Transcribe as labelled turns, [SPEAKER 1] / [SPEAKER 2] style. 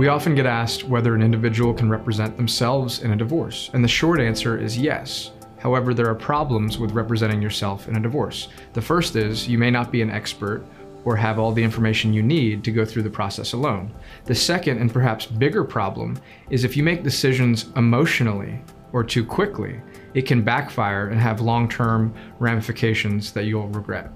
[SPEAKER 1] We often get asked whether an individual can represent themselves in a divorce, and the short answer is yes. However, there are problems with representing yourself in a divorce. The first is you may not be an expert or have all the information you need to go through the process alone. The second and perhaps bigger problem is if you make decisions emotionally or too quickly, it can backfire and have long-term ramifications that you'll regret.